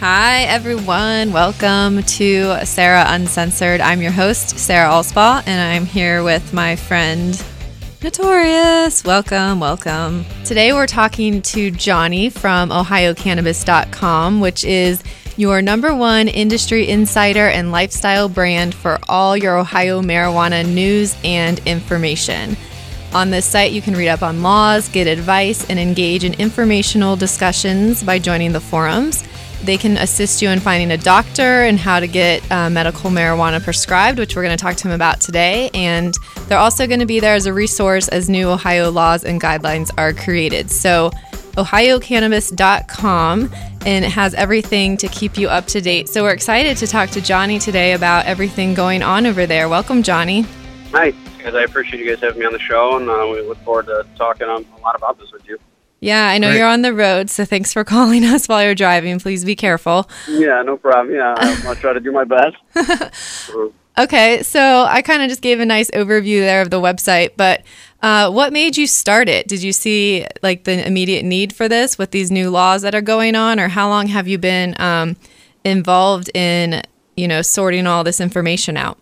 Hi, everyone. Welcome to Sarah Uncensored. I'm your host, Sarah Allspaw, and I'm here with my friend, Notorious. Welcome, welcome. Today we're talking to Johnny from OhioCannabis.com, which is your number one industry insider and lifestyle brand for all your Ohio marijuana news and information. On this site, you can read up on laws, get advice, and engage in informational discussions by joining the forums. They can assist you in finding a doctor and how to get uh, medical marijuana prescribed, which we're going to talk to him about today. And they're also going to be there as a resource as new Ohio laws and guidelines are created. So, ohiocannabis.com, and it has everything to keep you up to date. So, we're excited to talk to Johnny today about everything going on over there. Welcome, Johnny. Hi, guys. I appreciate you guys having me on the show, and uh, we look forward to talking um, a lot about this with you. Yeah, I know you're on the road, so thanks for calling us while you're driving. Please be careful. Yeah, no problem. Yeah, I'll try to do my best. okay, so I kind of just gave a nice overview there of the website, but uh, what made you start it? Did you see like the immediate need for this with these new laws that are going on, or how long have you been um, involved in you know sorting all this information out?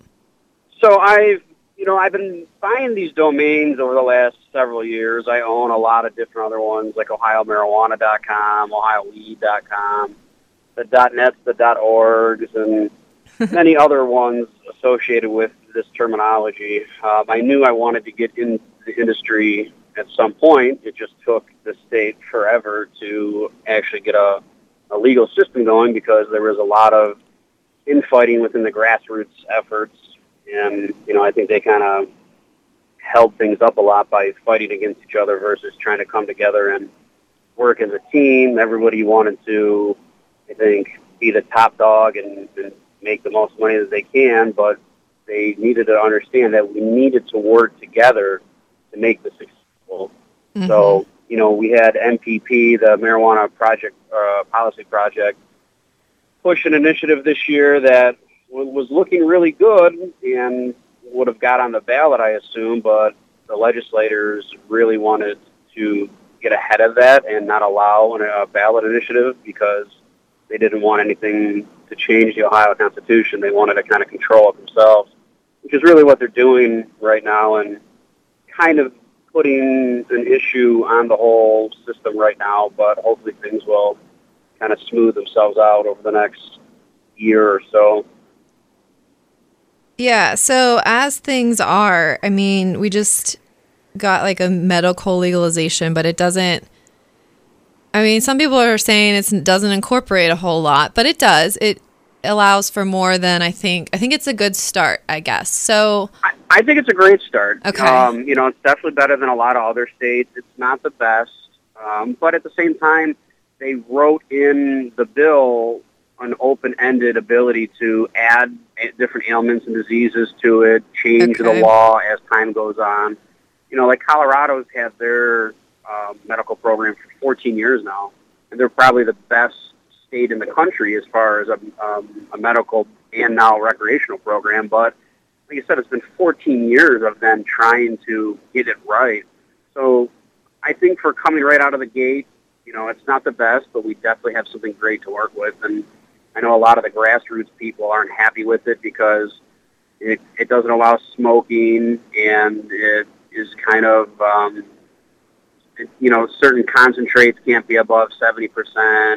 So I've you know, I've been buying these domains over the last several years. I own a lot of different other ones like OhioMarijuana.com, OhioWeed.com, the .nets, the .orgs, and many other ones associated with this terminology. Um, I knew I wanted to get into the industry at some point. It just took the state forever to actually get a, a legal system going because there was a lot of infighting within the grassroots efforts and you know I think they kind of held things up a lot by fighting against each other versus trying to come together and work as a team. Everybody wanted to, I think, be the top dog and, and make the most money that they can, but they needed to understand that we needed to work together to make this successful. Mm-hmm. So, you know, we had MPP, the Marijuana Project uh, Policy Project, push an initiative this year that was looking really good and would have got on the ballot, I assume, but the legislators really wanted to get ahead of that and not allow a ballot initiative because they didn't want anything to change the Ohio Constitution. They wanted to kind of control it themselves, which is really what they're doing right now and kind of putting an issue on the whole system right now, but hopefully things will kind of smooth themselves out over the next year or so. Yeah. So as things are, I mean, we just got like a medical legalization, but it doesn't. I mean, some people are saying it doesn't incorporate a whole lot, but it does. It allows for more than I think. I think it's a good start, I guess. So I, I think it's a great start. Okay. Um, you know, it's definitely better than a lot of other states. It's not the best, um, but at the same time, they wrote in the bill an open-ended ability to add different ailments and diseases to it, change okay. the law as time goes on. You know, like Colorado's had their uh, medical program for 14 years now, and they're probably the best state in the country as far as a, um, a medical and now recreational program. But like you said, it's been 14 years of them trying to get it right. So I think for coming right out of the gate, you know, it's not the best, but we definitely have something great to work with. And I know a lot of the grassroots people aren't happy with it because it, it doesn't allow smoking and it is kind of, um, it, you know, certain concentrates can't be above 70%.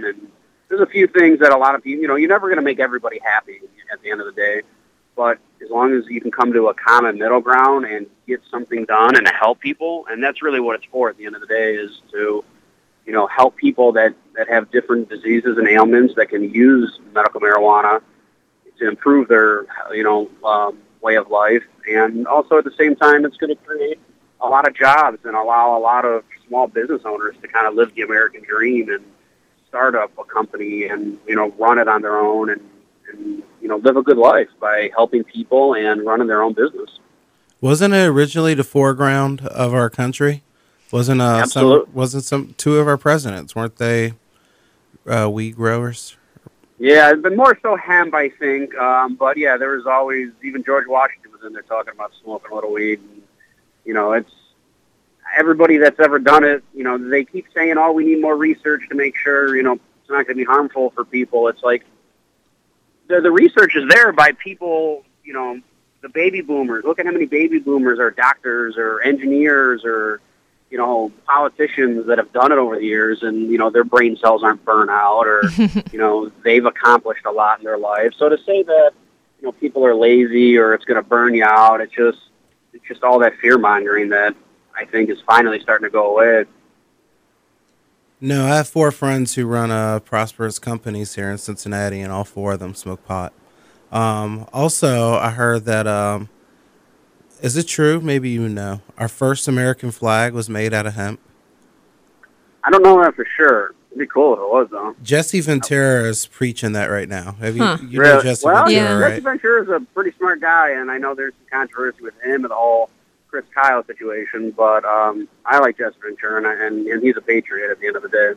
And there's a few things that a lot of people, you know, you're never going to make everybody happy at the end of the day. But as long as you can come to a common middle ground and get something done and help people, and that's really what it's for at the end of the day is to you know, help people that, that have different diseases and ailments that can use medical marijuana to improve their, you know, um, way of life. And also at the same time, it's going to create a lot of jobs and allow a lot of small business owners to kind of live the American dream and start up a company and, you know, run it on their own and, and you know, live a good life by helping people and running their own business. Wasn't it originally the foreground of our country? Wasn't uh some wasn't some two of our presidents weren't they uh, weed growers? Yeah, it's more so hemp, I think. Um, but yeah, there was always even George Washington was in there talking about smoking a little weed. And, you know, it's everybody that's ever done it. You know, they keep saying, "Oh, we need more research to make sure you know it's not going to be harmful for people. It's like the the research is there by people, you know, the baby boomers. Look at how many baby boomers are doctors or engineers or you know politicians that have done it over the years, and you know their brain cells aren't burnt out, or you know they've accomplished a lot in their life. So to say that you know people are lazy or it's going to burn you out, it's just it's just all that fear mongering that I think is finally starting to go away. No, I have four friends who run uh, prosperous companies here in Cincinnati, and all four of them smoke pot. Um, also, I heard that. Um, is it true? Maybe you know. Our first American flag was made out of hemp. I don't know that for sure. It'd be cool if it was though. Jesse Ventura is preaching that right now. Have you? Huh. You really? know Jesse well, Ventura, yeah. right? Jesse Ventura is a pretty smart guy, and I know there's some controversy with him and the whole Chris Kyle situation, but um, I like Jesse Ventura, and, and, and he's a patriot at the end of the day.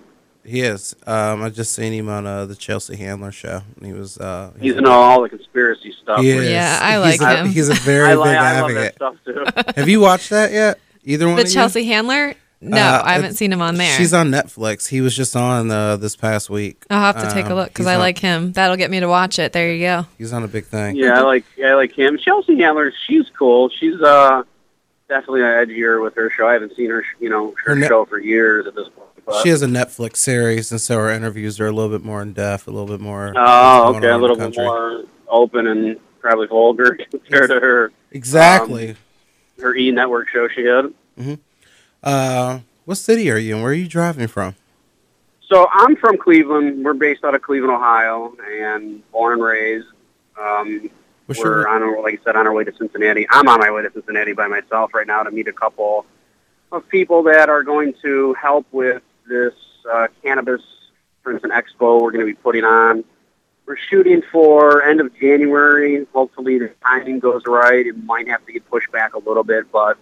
He is. Um, I just seen him on uh, the Chelsea Handler show. and He was. Uh, He's in all the conspiracy stuff. He where- is. Yeah, I He's like a- him. He's a very I, big like, I love that advocate. stuff too. Have you watched that yet? Either one The of you? Chelsea Handler? No, Uh, I haven't seen him on there. She's on Netflix. He was just on uh, this past week. I'll have to take a Um, look because I on- like him. That'll get me to watch it. There you go. He's on a big thing. yeah, I like I like him. Chelsea Handler, she's cool. She's uh definitely an edgier with her show. I haven't seen her, you know, her, Her ne- show for years at this point. But, She has a Netflix series, and so her interviews are a little bit more in depth, a little bit more. oh, okay, a little bit more open and probably vulgar compared to her Exactly. her E Network show she had. uh, what city are you in? Where are you driving from? So I'm from Cleveland. We're based out of Cleveland, Ohio, and born and raised. Um, What's we're your, on our, like I said, on our way to Cincinnati. I'm on my way to Cincinnati by myself right now to meet a couple of people that are going to help with this uh, cannabis, instance, expo we're going to be putting on. We're shooting for end of January. Hopefully the timing goes right. It might have to get pushed back a little bit, but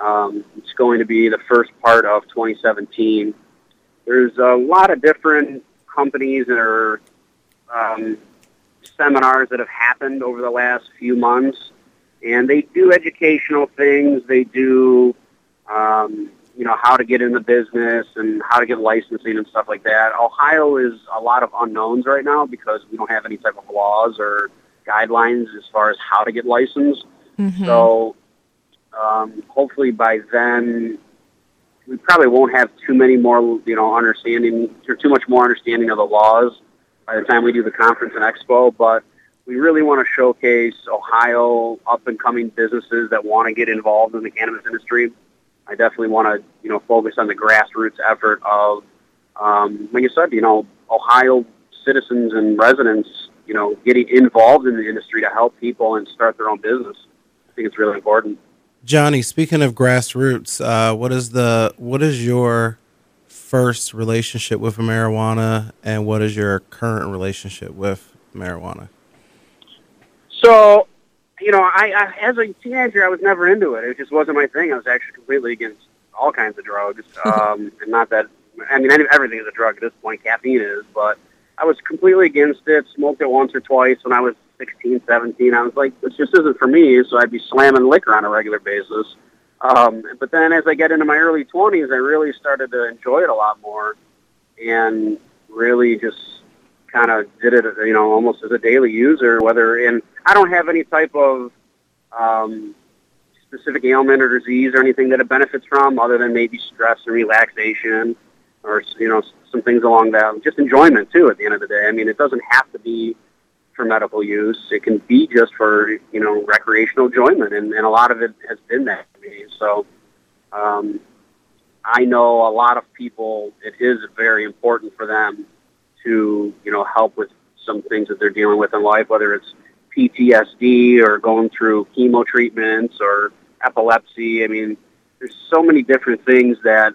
um, it's going to be the first part of 2017. There's a lot of different companies that are um, seminars that have happened over the last few months, and they do educational things. They do, um, you know, how to get in the business and how to get licensing and stuff like that. Ohio is a lot of unknowns right now because we don't have any type of laws or guidelines as far as how to get licensed. Mhm. So um, hopefully by then we probably won't have too many more, you know, understanding or too much more understanding of the laws by the time we do the conference and expo. But we really want to showcase Ohio up and coming businesses that want to get involved in the cannabis industry. I definitely want to, you know, focus on the grassroots effort of, um, like you said, you know, Ohio citizens and residents, you know, getting involved in the industry to help people and start their own business. I think it's really important. Johnny? Speaking of grassroots, uh, what is the what is your first relationship with marijuana, and what is your current relationship with marijuana? So, you know, I, I as a teenager, I was never into it. It just wasn't my thing. I was actually completely against all kinds of drugs. Um, and not that, I mean, everything is a drug at this point. Caffeine is, but I was completely against it. Smoked it once or twice when I was 16, 17. I was like, this just isn't for me. So I'd be slamming liquor on a regular basis. Um, but then as I get into my early 20s, I really started to enjoy it a lot more and really just kind of did it, you know, almost as a daily user, whether in, I don't have any type of, um, specific ailment or disease or anything that it benefits from other than maybe stress and relaxation or, you know, some things along that, just enjoyment too at the end of the day. I mean, it doesn't have to be for medical use. It can be just for, you know, recreational enjoyment and, and a lot of it has been that to me. So, um, I know a lot of people, it is very important for them to, you know, help with some things that they're dealing with in life, whether it's PTSD or going through chemo treatments or epilepsy. I mean, there's so many different things that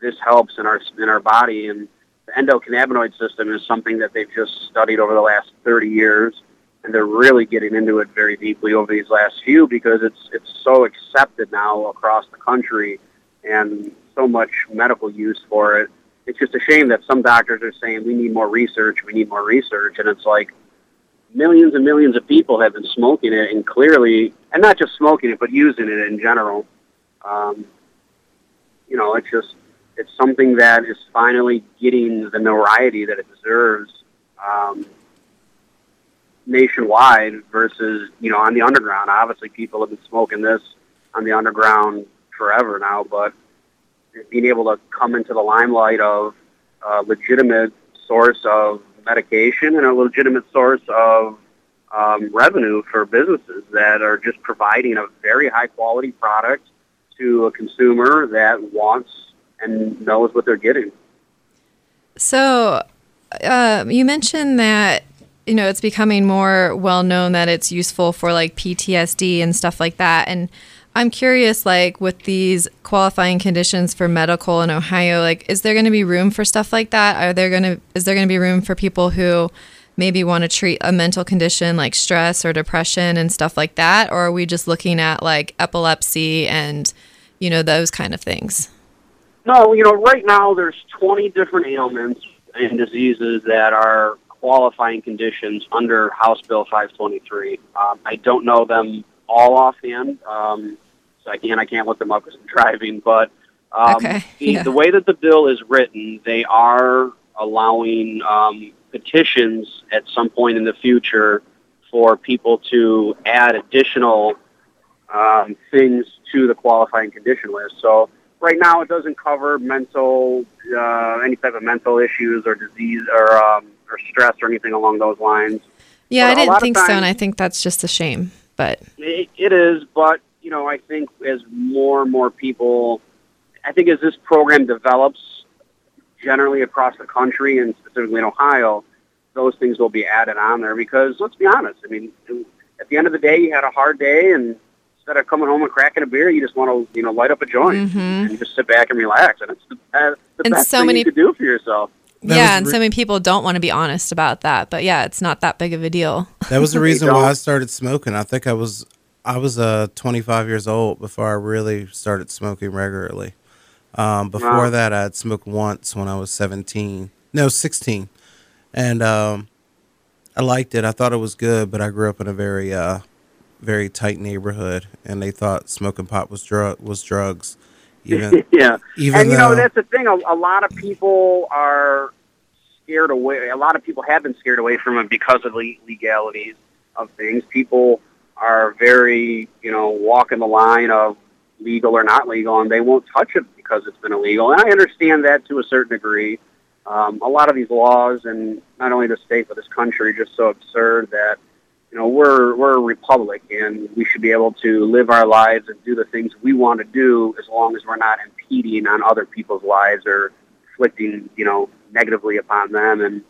this helps in our in our body, and the endocannabinoid system is something that they've just studied over the last 30 years, and they're really getting into it very deeply over these last few because it's it's so accepted now across the country, and so much medical use for it. It's just a shame that some doctors are saying we need more research, we need more research, and it's like millions and millions of people have been smoking it, and clearly, and not just smoking it, but using it in general. Um, you know, it's just it's something that is finally getting the notoriety that it deserves um, nationwide versus you know on the underground. Obviously, people have been smoking this on the underground forever now, but being able to come into the limelight of a legitimate source of medication and a legitimate source of um, revenue for businesses that are just providing a very high quality product to a consumer that wants and knows what they're getting. So, uh, you mentioned that you know it's becoming more well known that it's useful for like PTSD and stuff like that, and I'm curious, like with these qualifying conditions for medical in Ohio, like is there going to be room for stuff like that? Are there going to is there going to be room for people who maybe want to treat a mental condition like stress or depression and stuff like that, or are we just looking at like epilepsy and you know those kind of things? No, you know, right now there's 20 different ailments and diseases that are qualifying conditions under House Bill 523. Um, I don't know them all offhand. Um, so again, I can't look them up because I'm driving. But um, okay. the, yeah. the way that the bill is written, they are allowing um, petitions at some point in the future for people to add additional um, things to the qualifying condition list. So right now, it doesn't cover mental, uh, any type of mental issues or disease or um, or stress or anything along those lines. Yeah, But I didn't think so, and I think that's just a shame. But It, it is, but you know, I think as more and more people, I think as this program develops generally across the country and specifically in Ohio, those things will be added on there because let's be honest, I mean, at the end of the day, you had a hard day and instead of coming home and cracking a beer, you just want to, you know, light up a joint Mhm. and just sit back and relax. And it's the, uh, the And best so thing many- you could do for yourself. That yeah, was and re- so many people don't want to be honest about that. But yeah, it's not that big of a deal. That was the reason why. I started smoking. I think I was I was uh 25 years old before I really started smoking regularly. Um, before Wow. that, I had smoked once when I was 17. No, 16, and um, I liked it. I thought it was good, but I grew up in a very uh, very tight neighborhood, and they thought smoking pot was drug was drugs. Even yeah. even and you though know that's the thing. A, a lot of people are scared away. A lot of people have been scared away from it because of the legalities of things. People are very, you know, walking the line of legal or not legal, and they won't touch it because it's been illegal. And I understand that to a certain degree. Um, a lot of these laws, and not only the state but this country, are just so absurd that you know we're we're a republic, and we should be able to live our lives and do the things we want to do as long as we're not impeding on other people's lives or inflicting, you know, negatively upon them. And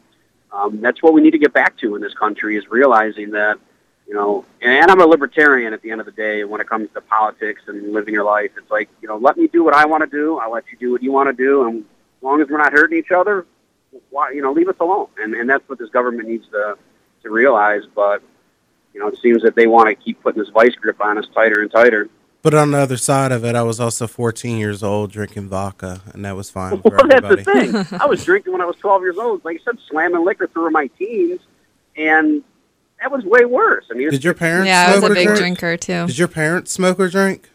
um, that's what we need to get back to in this country is realizing that, you know, and I'm a libertarian at the end of the day when it comes to politics and living your life. It's like, you know, let me do what I want to do. I'll let you do what you want to do. And as long as we're not hurting each other, why, you know, leave us alone. And, and that's what this government needs to, to realize. But, you know, it seems that they want to keep putting this vice grip on us tighter and tighter. But on the other side of it, I was also 14 years old drinking vodka, and that was fine for Well, that's the thing. I was drinking when I was 12 years old. Like I said, slamming liquor through my teens, and that was way worse. I mean, Did your parents yeah, I was a big drink? drinker too. Did your parents smoke or drink?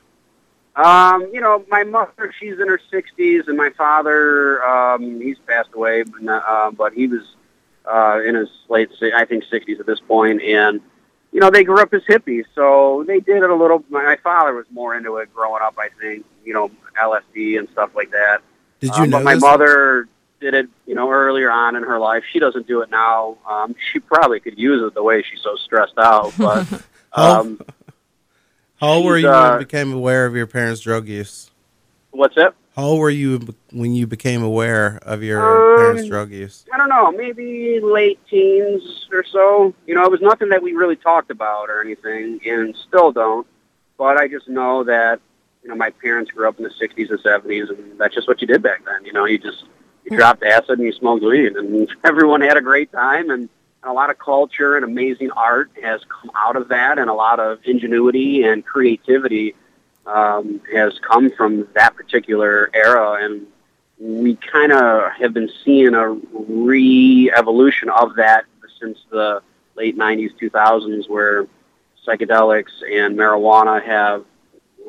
um, you know, my mother, she's in her 60s, and my father, um, he's passed away, but, not, uh, but he was uh, in his late, I think, 60s at this point, and you know, they grew up as hippies, so they did it a little. My father was more into it growing up, I think. You know, LSD and stuff like that. Did you Um, know but my mother did it, you know, earlier on in her life. She doesn't do it now. Um, she probably could use it the way she's so stressed out. But um, How old were you when uh, you became aware of your parents' drug use? what's it? How old were you when you became aware of your Um, parents' drug use? I don't know, maybe late teens or so. You know, it was nothing that we really talked about or anything, and still don't. But I just know that you know my parents grew up in the '60s and '70s, and that's just what you did back then. You know, you just you dropped acid and you smoked weed, and everyone had a great time, and a lot of culture and amazing art has come out of that, and a lot of ingenuity and creativity um, has come from that particular era, and we kind of have been seeing a re-evolution of that since the late 90s, 2000s, where psychedelics and marijuana have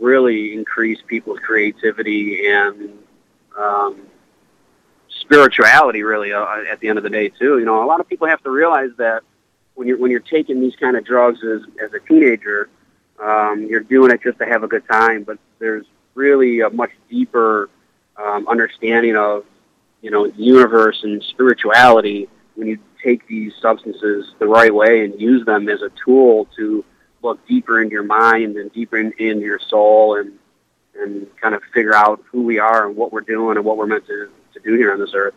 really increased people's creativity and um, spirituality really uh, at the end of the day too. You know, a lot of people have to realize that when you're when you're taking these kind of drugs as as a teenager, um, you're doing it just to have a good time. But there's really a much deeper um, understanding of you know the universe and spirituality when you take these substances the right way and use them as a tool to look deeper into your mind and deeper in, into your soul and and kind of figure out who we are and what we're doing and what we're meant to, to do here on this earth.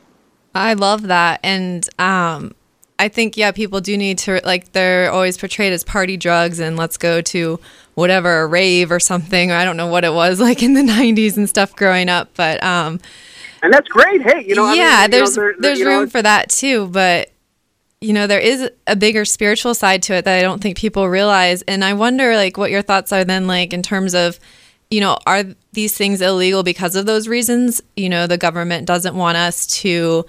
I love that. And um, I think, yeah, people do need to, like, they're always portrayed as party drugs and let's go to whatever, a rave or something. Or I don't know what it was like in the 90s and stuff growing up. But, um, and that's great. Hey, you know, yeah, I mean, there's, know, there, there's you room know, for that too. But, you know, there is a bigger spiritual side to it that I don't think people realize. And I wonder, like, what your thoughts are then, like, in terms of, you know, are these things illegal because of those reasons? You know, the government doesn't want us to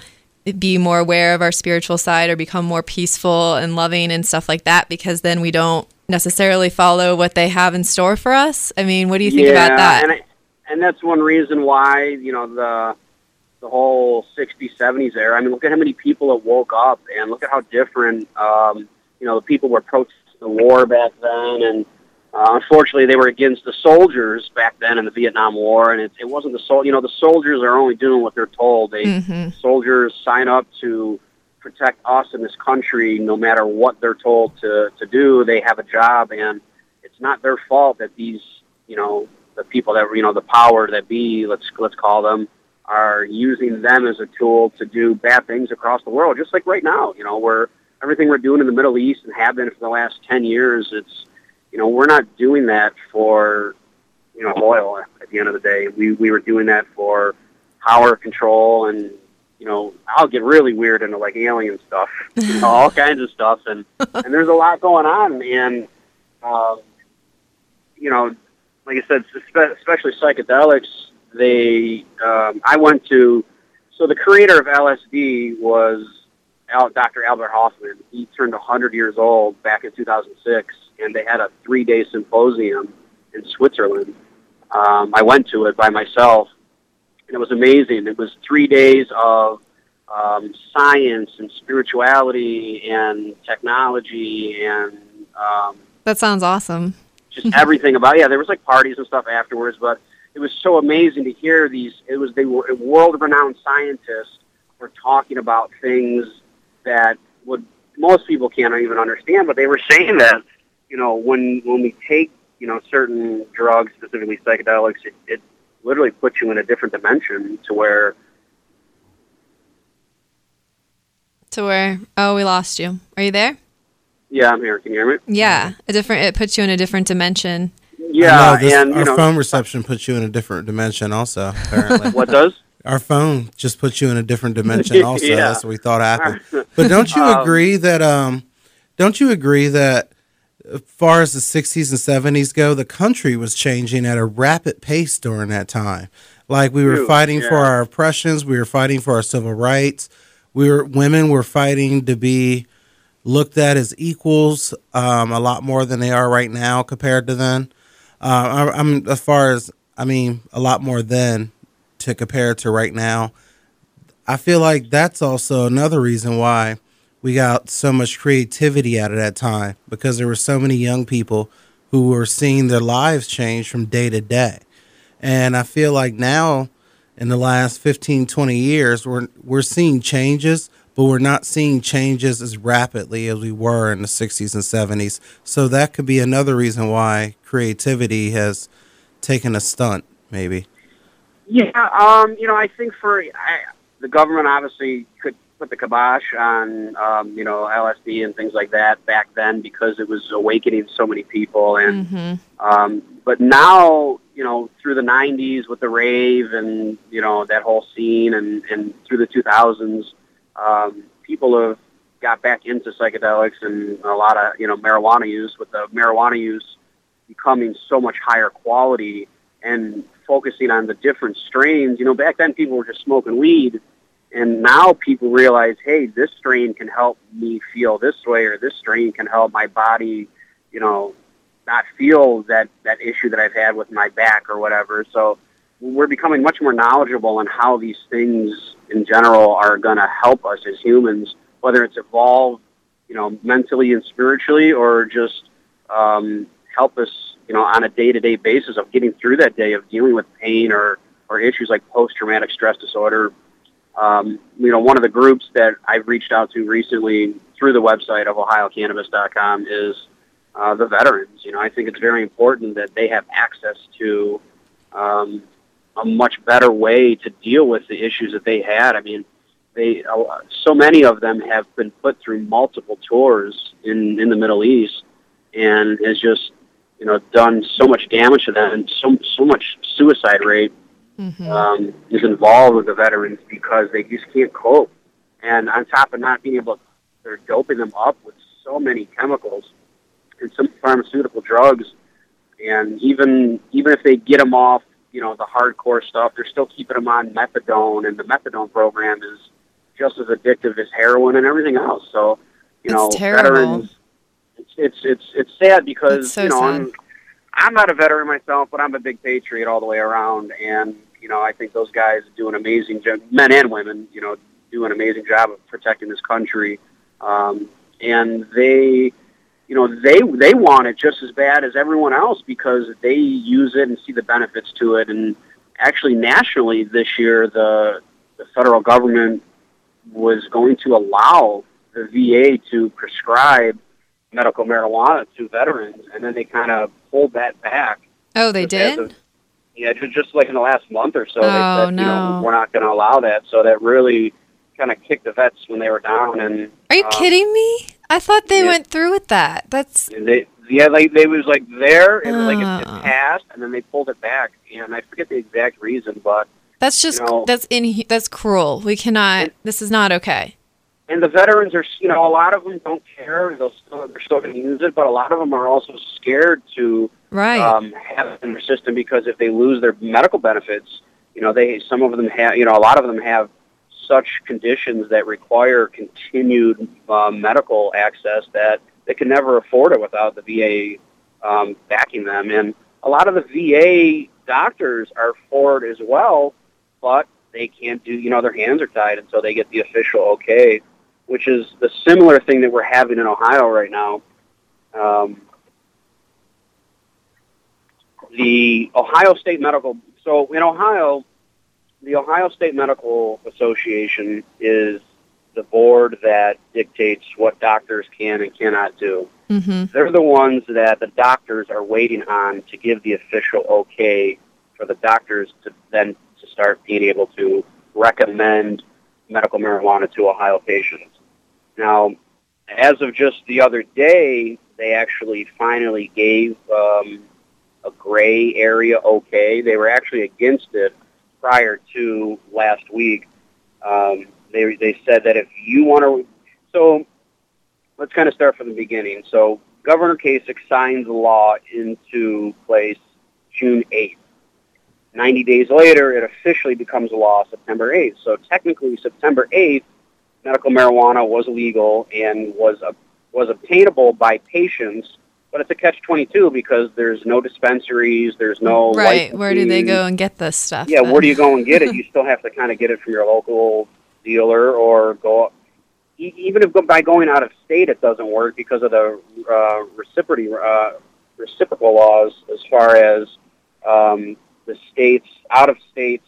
be more aware of our spiritual side or become more peaceful and loving and stuff like that because then we don't necessarily follow what they have in store for us. I mean, what do you think yeah, about that? And, I, and that's one reason why, you know, the the whole 60s, 70s era. I mean, look at how many people have woke up and look at how different, um, you know, the people were protesting the war back then and uh, unfortunately, they were against the soldiers back then in the Vietnam War, and it, it wasn't the sol. You know, the soldiers are only doing what they're told. They Mhm. soldiers sign up to protect us in this country, no matter what they're told to to do. They have a job, and it's not their fault that these, you know, the people that you know, the power that be, let's let's call them, are using them as a tool to do bad things across the world. Just like right now, you know, where everything we're doing in the Middle East and have been for the last ten years, it's you know, we're not doing that for, you know, oil at the end of the day. We, we were doing that for power control and, you know, I'll get really weird into like alien stuff, you know, all kinds of stuff. And, and there's a lot going on. And, um, you know, like I said, especially psychedelics, they, um, I went to, so the creator of LSD was Al, Dr. Albert Hofmann. He turned 100 years old back in 2006 and they had a three day symposium in Switzerland. Um, I went to it by myself, and it was amazing. It was three days of um, science and spirituality and technology and um, that sounds awesome. just everything about yeah. There was like parties and stuff afterwards, but it was so amazing to hear these. It was they were world renowned scientists were talking about things that would most people can't even understand, but they were saying that you know, when when we take you know certain drugs, specifically psychedelics, it, it literally puts you in a different dimension to where. To where? Oh, we lost you. Are you there? Yeah, I'm here. Can you hear me? Yeah, a different. It puts you in a different dimension. Yeah, I know, this- and you our know phone reception puts you in a different dimension. Also, apparently, what does? our phone just puts you in a different dimension. Also, Yeah. that's what we thought happened. But don't you Um, agree that um, don't you agree that as far as the 60s and 70s go, the country was changing at a rapid pace during that time. Like we were fighting for our oppressions, we were fighting for our civil rights. We were women were fighting to be looked at as equals um, a lot more than they are right now compared to then. Uh, I, I'm as far as I mean, a lot more then to compare to right now. I feel like that's also another reason why we got so much creativity out of that time because there were so many young people who were seeing their lives change from day to day. And I feel like now in the last 15 20 years we're we're seeing changes but we're not seeing changes as rapidly as we were in the 60s and 70s. So that could be another reason why creativity has taken a stunt maybe. Yeah, um, you know, I think for I, the government obviously could put the kibosh on, um, you know, LSD and things like that back then because it was awakening so many people. And hmm um, but now, you know, through the '90s with the rave and you know that whole scene, and and through the 2000s, um, people have got back into psychedelics and a lot of you know marijuana use. With the marijuana use becoming so much higher quality and focusing on the different strains. You know, back then people were just smoking weed, and now people realize, hey, this strain can help me feel this way, or this strain can help my body, you know, not feel that that issue that I've had with my back or whatever. So we're becoming much more knowledgeable on how these things in general are going to help us as humans, whether it's evolve, you know, mentally and spiritually, or just um, help us, you know, on a day-to-day basis of getting through that day of dealing with pain or or issues like post-traumatic stress disorder. Um, you know, one of the groups that I've reached out to recently through the website of OhioCannabis.com is uh, the veterans. You know, I think it's very important that they have access to um, a much better way to deal with the issues that they had. I mean, they uh, so many of them have been put through multiple tours in in the Middle East, and has just you know done so much damage to them, and so so much suicide rate mm-hmm. um, is involved with the veterans because they just can't cope. And on top of not being able, to, they're doping them up with so many chemicals and some pharmaceutical drugs. And even even if they get them off, you know, the hardcore stuff, they're still keeping them on methadone, and the methadone program is just as addictive as heroin and everything else. So, you know, terrible. veterans. It's it's it's it's sad because so you know sad. I'm I'm not a veteran myself, but I'm a big patriot all the way around, and you know I think those guys do an amazing job, men and women, you know, do an amazing job of protecting this country, um, and they you know they they want it just as bad as everyone else because they use it and see the benefits to it. And actually nationally this year the the federal government was going to allow the VA to prescribe medical marijuana to veterans. And then they kind of pulled that back. Oh, they did? of- yeah just, like in the last month or so Oh, they said you know we're not going to allow that so that really kind of kicked the vets when they were down and Are you um, kidding me? I thought they yeah. went through with that. That's And they yeah like they was like there and like it, Uh. it passed and then they pulled it back and I forget the exact reason but that's just You know- that's in that's cruel. We cannot. This is not okay. and the veterans are you know a lot of them don't care they'll still they're still going to use it but a lot of them are also scared to Right. um, have in their system because if they lose their medical benefits you know they some of them have you know a lot of them have such conditions that require continued uh, medical access that they can never afford it without the VA um, backing them. And a lot of the VA doctors are for it as well, but they can't do, you know, their hands are tied until they get the official okay, which is the similar thing that we're having in Ohio right now. Um, the Ohio State Medical, so in Ohio, the Ohio State Medical Association is the board that dictates what doctors can and cannot do. mm-hmm. They're the ones that the doctors are waiting on to give the official okay for the doctors to then to start being able to recommend medical marijuana to Ohio patients. Now, as of just the other day, they actually finally gave um, a gray area okay. They were actually against it prior to last week. Um, they they said that if you want to, so let's kind of start from the beginning. So Governor Kasich signs the law into place June 8th. 90 days later, it officially becomes law September 8th. So technically, September 8th, medical marijuana was legal and was uh, was obtainable by patients. But it's a catch-22 because there's no dispensaries, there's no right. Where do they go and get this stuff? Yeah, then? where do you go and get it? You still have to kind of get it from your local dealer or go. Even if go- by going out of state, it doesn't work because of the uh, reciprocity uh, reciprocal laws as far as um, the states out of states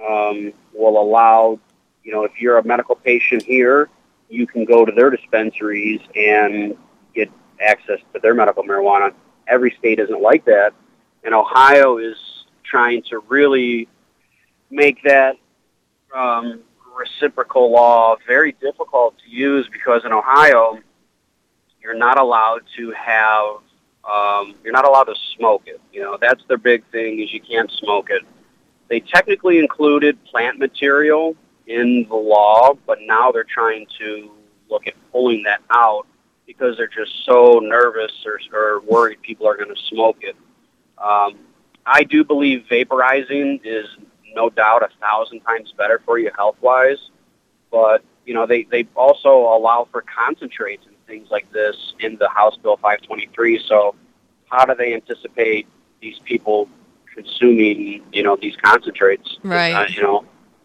um, will allow. You know, if you're a medical patient here, you can go to their dispensaries and access to their medical marijuana. Every state isn't like that, and Ohio is trying to really make that um, reciprocal law very difficult to use because in Ohio, you're not allowed to have, um, you're not allowed to smoke it. You know, that's their big thing is you can't smoke it. They technically included plant material in the law, but now they're trying to look at pulling that out because they're just so nervous or, or worried people are going to smoke it. Um, I do believe vaporizing is no doubt a thousand times better for you health wise, but you know they they also allow for concentrates and things like this in the House Bill 523. So how do they anticipate these people consuming, you know, these concentrates. Right. Uh, you know,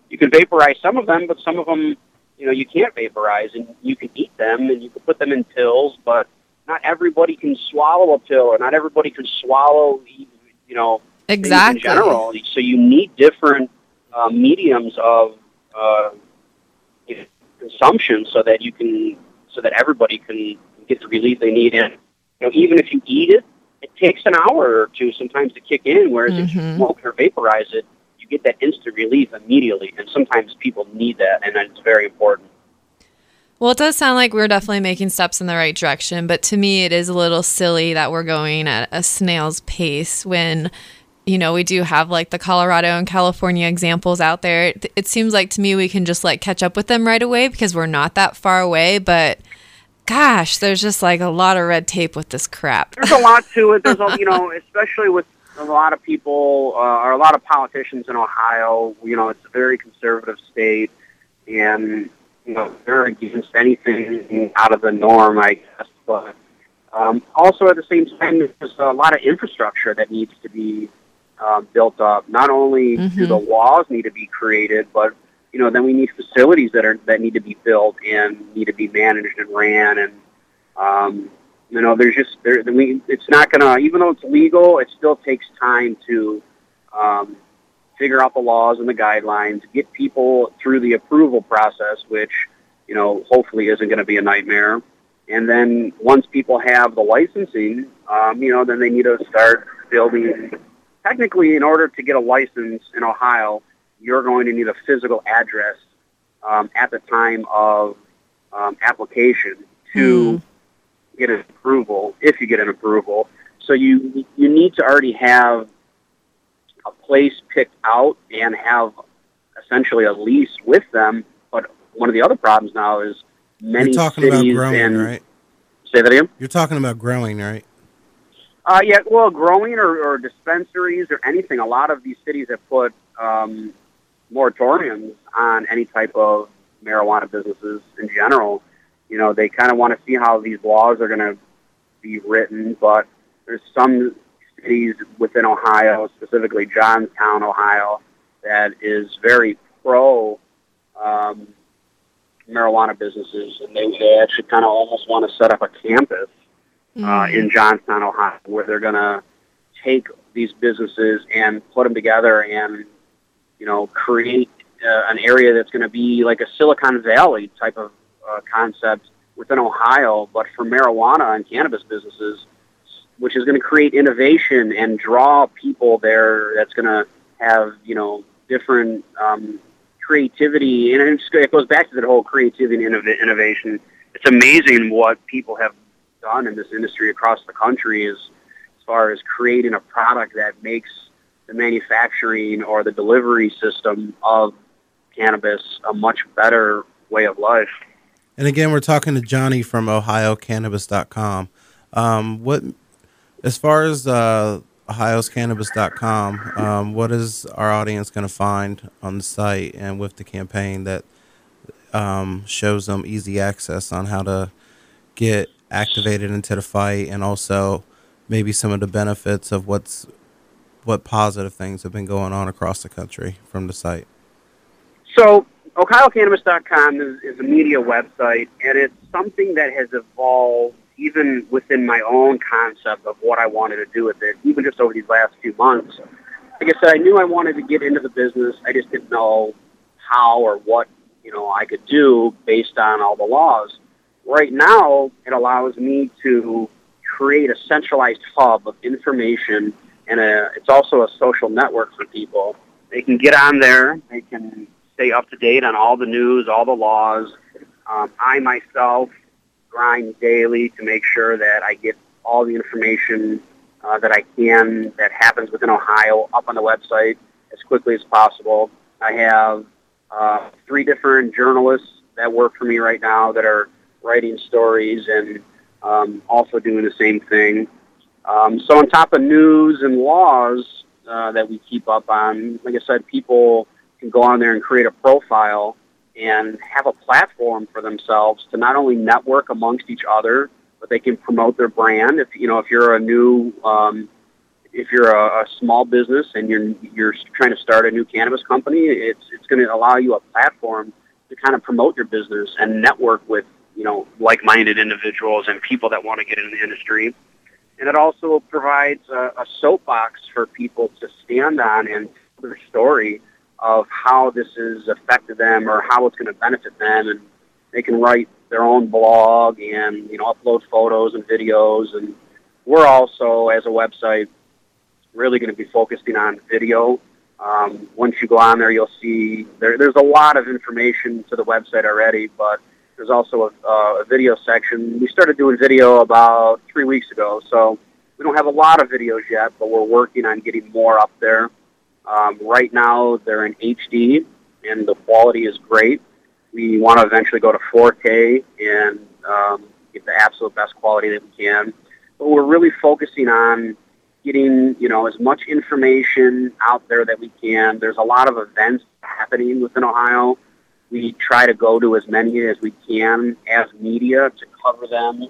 you can vaporize some of them, but some of them, you know, you can't vaporize, and you can eat them, and you can put them in pills, but not everybody can swallow a pill, or not everybody can swallow, you know, Exactly. in general. So you need different uh, mediums of uh, you know, consumption so that you can, so that everybody can get the relief they need. And you know, even if you eat it, it takes an hour or two sometimes to kick in. Whereas if you Mhm. smoke or vaporize it, you get that instant relief immediately. And sometimes people need that, and it's very important. Well, it does sound like we're definitely making steps in the right direction, but to me, it is a little silly that we're going at a snail's pace when, you know, we do have like the Colorado and California examples out there. It, it seems like to me we can just like catch up with them right away because we're not that far away, but gosh, there's just like a lot of red tape with this crap. There's a lot to it. There's a, you know, especially with a lot of people uh, or a lot of politicians in Ohio. You know, it's a very conservative state, and you know they're against anything out of the norm, I guess. But um, also at the same time, there's a lot of infrastructure that needs to be um, built up. Not only do Mhm. the laws need to be created, but you know then we need facilities that are that need to be built and need to be managed and ran and um, you know, there's just there. We, it's not gonna, even though it's legal, it still takes time to um, figure out the laws and the guidelines, get people through the approval process, which you know, hopefully isn't going to be a nightmare. And then once people have the licensing, um, you know, then they need to start building. Technically, in order to get a license in Ohio, you're going to need a physical address um, at the time of um, application to get an approval, if you get an approval. So you you need to already have a place picked out and have essentially a lease with them. But one of the other problems now is many You're talking about cities growing, and right? say that again. You're talking about growing, right? Uh, yeah, well, growing or, or dispensaries or anything. A lot of these cities have put um, moratoriums on any type of marijuana businesses in general. You know, they kind of want to see how these laws are going to be written, but there's some cities within Ohio, specifically Johnstown, Ohio, that is very pro um, marijuana businesses, and they, they actually kind of almost want to set up a campus uh, Mm. in Johnstown, Ohio, where they're going to take these businesses and put them together and, you know, create uh, an area that's going to be like a Silicon Valley type of uh, concept within Ohio, but for marijuana and cannabis businesses, which is going to create innovation and draw people there. That's going to have, you know, different um, creativity, and it's, it goes back to that whole creativity and innov- innovation. It's amazing what people have done in this industry across the country is as far as creating a product that makes the manufacturing or the delivery system of cannabis a much better way of life. And again, we're talking to Johnny from OhioCannabis.com. Um, what, as far as uh, Ohio'sCannabis.com, um, what is our audience going to find on the site and with the campaign that um, shows them easy access on how to get activated into the fight and also maybe some of the benefits of what's what positive things have been going on across the country from the site. So, OhioCannabis.com is, is a media website, and it's something that has evolved even within my own concept of what I wanted to do with it, even just over these last few months. Like I said, I knew I wanted to get into the business. I just didn't know how or what you know I could do based on all the laws. Right now, it allows me to create a centralized hub of information, and a, it's also a social network for people. They can get on there. Stay up to date on all the news, all the laws. Um, I myself grind daily to make sure that I get all the information uh, that I can that happens within Ohio up on the website as quickly as possible. I have uh, three different journalists that work for me right now that are writing stories and um, also doing the same thing. Um, so on top of news and laws uh, that we keep up on, like I said, people can go on there and create a profile and have a platform for themselves to not only network amongst each other, but they can promote their brand. If you know, if you're a new, um, if you're a, a small business and you're you're trying to start a new cannabis company, it's it's going to allow you a platform to kind of promote your business and network with you know like-minded individuals and people that want to get into the industry. And it also provides a, a soapbox for people to stand on and tell their story of how this has affected them or how it's going to benefit them, and they can write their own blog and you know upload photos and videos. And we're also, as a website, really going to be focusing on video. Um, once you go on there, you'll see there, there's a lot of information to the website already, but there's also a, uh, a video section. We started doing video about three weeks ago, so we don't have a lot of videos yet, but we're working on getting more up there. Um, right now, they're in HD, and the quality is great. We want to eventually go to 4K and um, get the absolute best quality that we can. But we're really focusing on getting you know as much information out there that we can. There's a lot of events happening within Ohio. We try to go to as many as we can as media to cover them,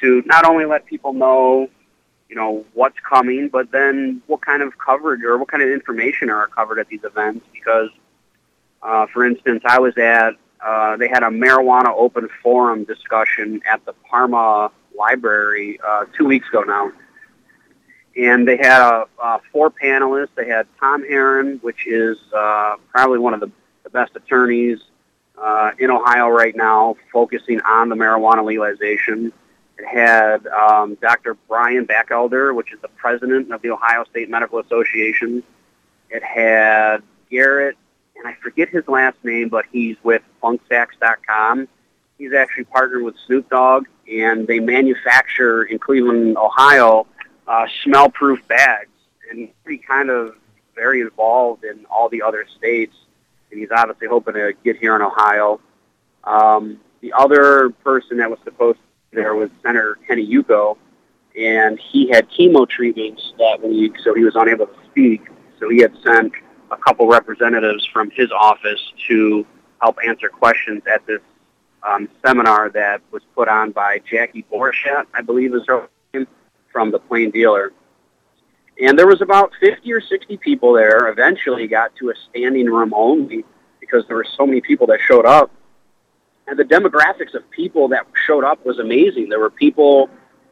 to not only let people know, you know, what's coming, but then what kind of coverage or what kind of information are covered at these events. Because, uh, for instance, I was at uh, they had a marijuana open forum discussion at the Parma Library uh, two weeks ago now and they had uh, uh, four panelists. They had Tom Haren, which is uh, probably one of the, the best attorneys uh, in Ohio right now, focusing on the marijuana legalization. It had um, Dr. Brian Bachelder, which is the president of the Ohio State Medical Association. It had Garrett, and I forget his last name, but he's with FunkSacks.com. He's actually partnered with Snoop Dogg, and they manufacture in Cleveland, Ohio, uh, smell-proof bags, and he's pretty kind of very involved in all the other states, and he's obviously hoping to get here in Ohio. Um, the other person that was supposed there was Senator Kenny Yuko, and he had chemo treatments that week, so he was unable to speak. So he had sent a couple representatives from his office to help answer questions at this um, seminar that was put on by Jackie Borchardt, I believe is her name from the Plain Dealer. And there was about 50 or 60 people there. Eventually got to a standing room only because there were so many people that showed up. And the demographics of people that showed up was amazing. There were people,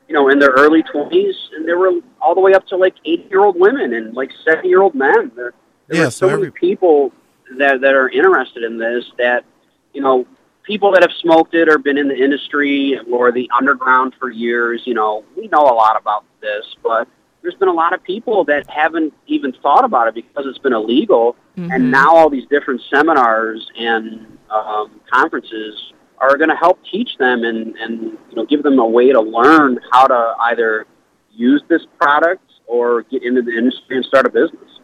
you know, in their early 20s, and there were all the way up to like 80-year-old women and like 70-year-old men. There, there Yeah, were so so every- many people that, that are interested in this that, you know, people that have smoked it or been in the industry or the underground for years, you know, we know a lot about this, but there's been a lot of people that haven't even thought about it because it's been illegal. Mhm. And now all these different seminars and um, conferences are going to help teach them and, and you know give them a way to learn how to either use this product or get into the industry and start a business.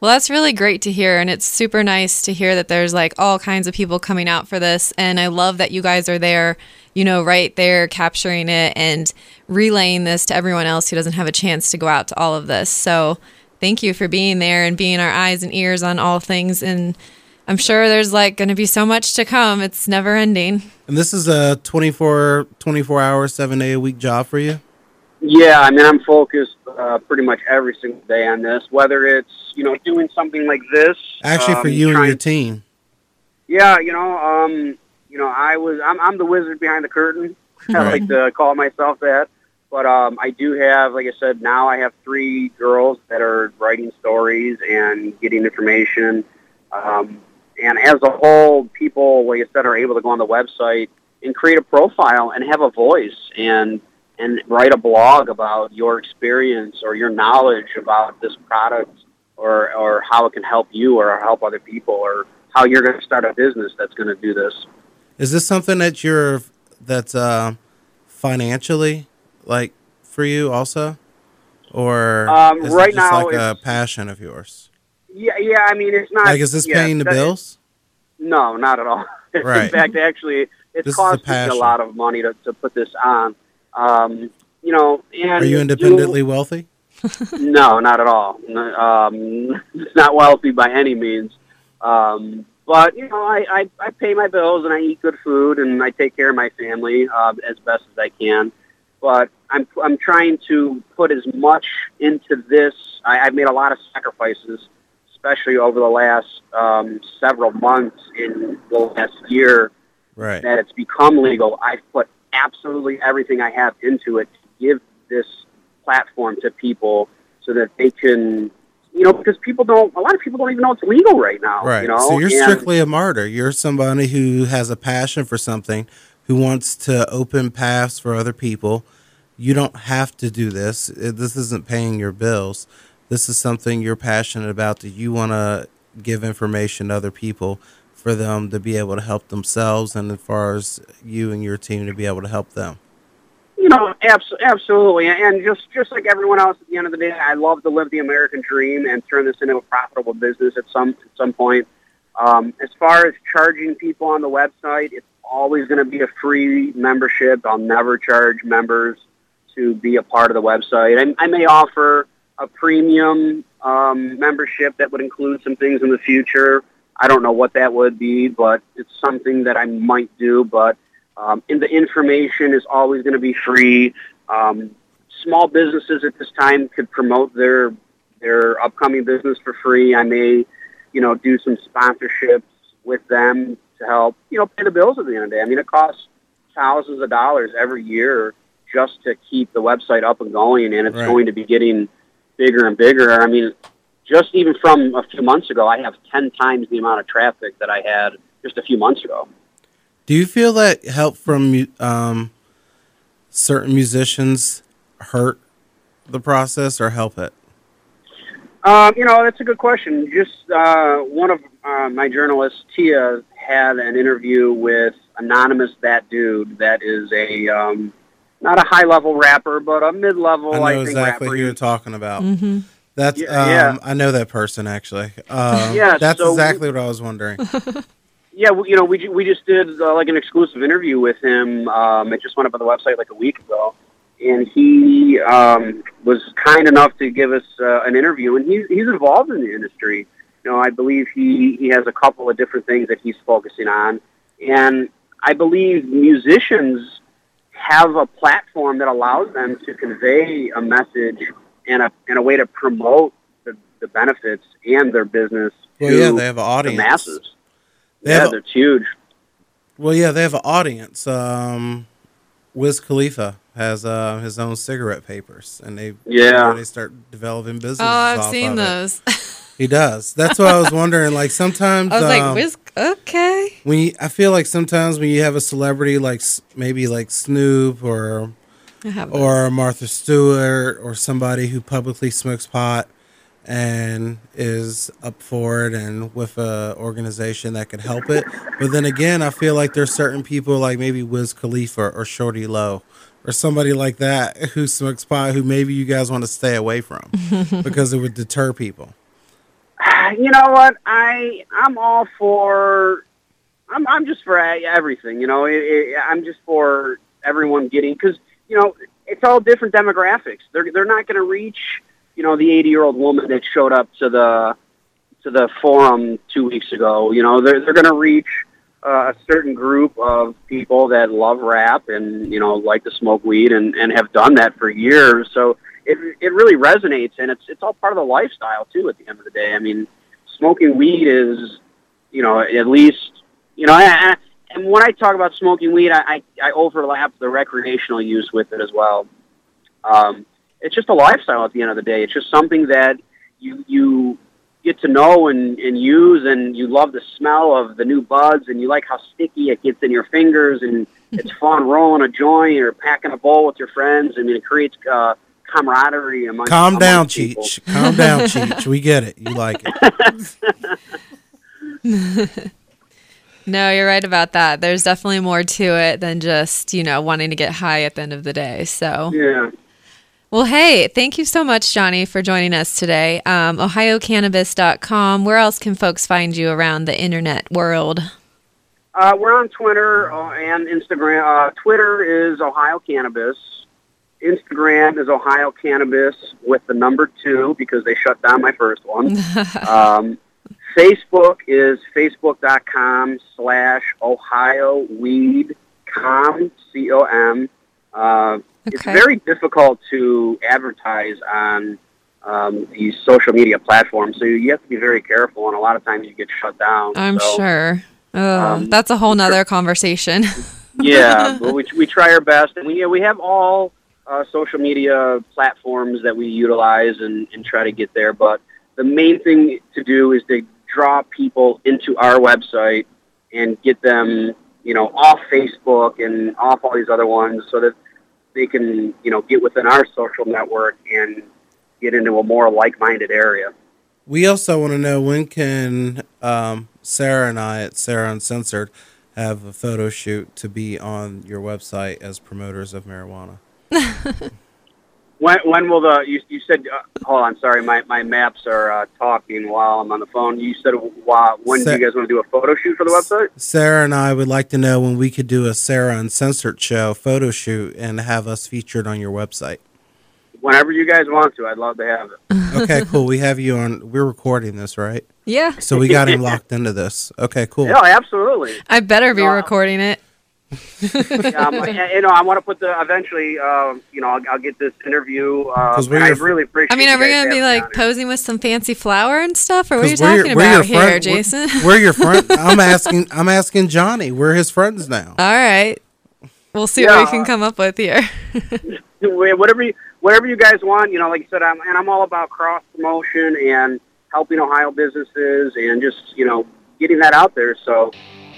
Well, that's really great to hear. And it's super nice to hear that there's like all kinds of people coming out for this. And I love that you guys are there, you know, right there capturing it and relaying this to everyone else who doesn't have a chance to go out to all of this. So thank you for being there and being our eyes and ears on all things. And I'm sure there's like going to be so much to come. It's never ending. And this is a 24, 24 hour, seven day a week job for you? Yeah, I mean, I'm focused uh, pretty much every single day on this. Whether it's you know doing something like this, Actually, for um, you and your team. Yeah, you know, um, you know, I was I'm, I'm the wizard behind the curtain. I Right. like to call myself that. But um, I do have, like I said, now I have three girls that are writing stories and getting information. Um, and as a whole, people, like I said, are able to go on the website and create a profile and have a voice and and write a blog about your experience or your knowledge about this product or or how it can help you or help other people or how you're going to start a business that's going to do this. Is this something that you're that's uh, financially like for you also, or Um, is it right now like a passion of yours? Yeah, yeah. I mean, it's not Like, is this yeah, paying the bills? No, not at all. Right. In fact, actually, it's This is a me a lot of money to, to put this on. Um, you know, and Are you independently wealthy? no, not at all. Um, not wealthy by any means. Um, but you know, I, I I pay my bills and I eat good food and I take care of my family uh, as best as I can. but I'm I'm trying to put as much into this. I, I've made a lot of sacrifices, especially over the last um, several months in the last year Right. that it's become legal. I've put absolutely everything I have into it to give this platform to people so that they can, you know, because people don't, a lot of people don't even know it's legal right now. Right. You know? so you're And- strictly a martyr. You're somebody who has a passion for something, who wants to open paths for other people. You don't have to do this. This isn't paying your bills. This is something you're passionate about that you want to give information to other people for them to be able to help themselves and as far as you and your team to be able to help them. You know, abs- absolutely, and just just like everyone else, at the end of the day, I love to live the American dream and turn this into a profitable business at some at some point. Um, as far as charging people on the website, it's always going to be a free membership. I'll never charge members to be a part of the website. I, I may offer a premium um, membership that would include some things in the future. I don't know what that would be, but it's something that I might do. But um, and the information is always going to be free. Um, small businesses at this time could promote their their upcoming business for free. I may, you know, do some sponsorships with them to help, you know, pay the bills at the end of the day. I mean, it costs thousands of dollars every year just to keep the website up and going, and it's Right. going to be getting bigger and bigger. I mean, just even from a few months ago, I have 10 times the amount of traffic that I had just a few months ago. Do you feel that help from um, certain musicians hurt the process or help it? Um, you know, that's a good question. Just uh, one of uh, my journalists, Tia, had an interview with Anonymous That Dude that is a, um, not a high-level rapper, but a mid-level, I I, know think, exactly rapper. who you're talking about. Mm-hmm. That's Yeah, um, yeah. I know that person actually. Um, Yeah, that's so- exactly what I was wondering. Yeah, well, you know, we we just did uh, like an exclusive interview with him. Um, it just went up on the website like a week ago, and he um, was kind enough to give us uh, an interview. And he's he's involved in the industry. You know, I believe he he has a couple of different things that he's focusing on, and I believe musicians have a platform that allows them to convey a message and a and a way to promote the, the benefits and their business Well, to yeah, they have an the audience. masses. They yeah, have a- that's huge. Well, yeah, they have an audience. Um, Wiz Khalifa has uh, his own cigarette papers, and they Yeah. they start developing business. Oh, I've seen those. He does. That's what I was wondering. Like sometimes I was um, like, Wiz, okay. when you, I feel like sometimes when you have a celebrity like maybe like Snoop or or Martha Stewart or somebody who publicly smokes pot and is up for it and with a organization that could help it. But then again, I feel like there's certain people like maybe Wiz Khalifa or Shorty Low or somebody like that who smokes pot who maybe you guys want to stay away from because it would deter people. You know what? I I'm all for. I'm I'm just for everything. You know, it, it, I'm just for everyone getting because you know it's all different demographics. They're they're not going to reach you know the 80 year old woman that showed up to the to the forum two weeks ago. You know, they're they're going to reach uh, a certain group of people that love rap and you know like to smoke weed and and have done that for years. So it it really resonates and it's it's all part of the lifestyle too. At the end of the day, I mean, smoking weed is you know at least you know. I, I, and when I talk about smoking weed, I, I, I overlap the recreational use with it as well. Um, it's just a lifestyle at the end of the day. It's just something that you you get to know and, and use, and you love the smell of the new buds, and you like how sticky it gets in your fingers, and it's fun rolling a joint or packing a bowl with your friends. I mean, it creates uh, camaraderie among. Calm down, amongst people. Cheech. Calm down, Cheech. We get it. You like it. No, you're right about that. There's definitely more to it than just, you know, wanting to get high at the end of the day. So, Yeah. well, hey, thank you so much, Johnny, for joining us today. Um, OhioCannabis.com. Where else can folks find you around the internet world? Uh, we're on Twitter uh, and Instagram. Uh, Twitter is Ohio Cannabis. Instagram is Ohio Cannabis with the number two because they shut down my first one. um, Facebook is facebook.com slash Ohio Weed Com, C-O-M. Uh, It's very difficult to advertise on um, these social media platforms, so you have to be very careful, and a lot of times you get shut down. I'm so, sure. Oh, um, that's a whole nother conversation. yeah, but we we try our best, and we yeah, we have all uh, social media platforms that we utilize and, and try to get there. But the main thing to do is to draw people into our website and get them, you know, off Facebook and off all these other ones, so that they can, you know, get within our social network and get into a more like-minded area. We also want to know when can um, Sarah and I at Sarah Uncensored have a photo shoot to be on your website as promoters of marijuana. When, when will the you, you said uh, hold on sorry my, my maps are uh, talking while I'm on the phone you said wow, when Sa- do you guys want to do a photo shoot for the website Sarah and I would like to know when we could do a Sarah Uncensored show photo shoot and have us featured on your website. whenever you guys want to I'd love to have it Okay, cool. We have you on. We're recording this, right? yeah, So we got him locked into this. Okay, cool. yeah absolutely I better be No, recording it. Yeah, I'm, you know I want to put the eventually um, you know I'll, I'll get this interview uh, 'Cause we're and I really appreciate I mean, are we gonna be like posing with some fancy flower and stuff, or what are you talking we're your about here, friend- we're- Jason? We're your friend. I'm asking. I'm asking Johnny. We're his friends now. All right, we'll see what we can come up with here. whatever you whatever you guys want. You know, like I said, I'm and I'm all about cross promotion and helping Ohio businesses and just you know getting that out there. So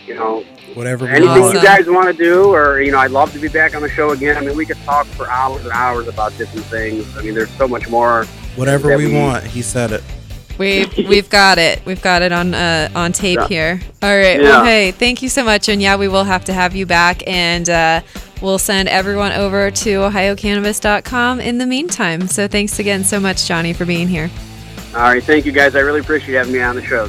you know Whatever anything want. you guys want to do, or you know, I'd love to be back on the show again. I mean, we could talk for hours and hours about different things. I mean, there's so much more. Whatever we we- want. He said it. We've we've got it. We've got it on uh, on tape Yeah. here. All right. Well, hey, thank you so much, and yeah, we will have to have you back, and uh, we'll send everyone over to OhioCannabis.com in the meantime. So thanks again so much, Johnny, for being here. All right, thank you guys. I really appreciate having me on the show.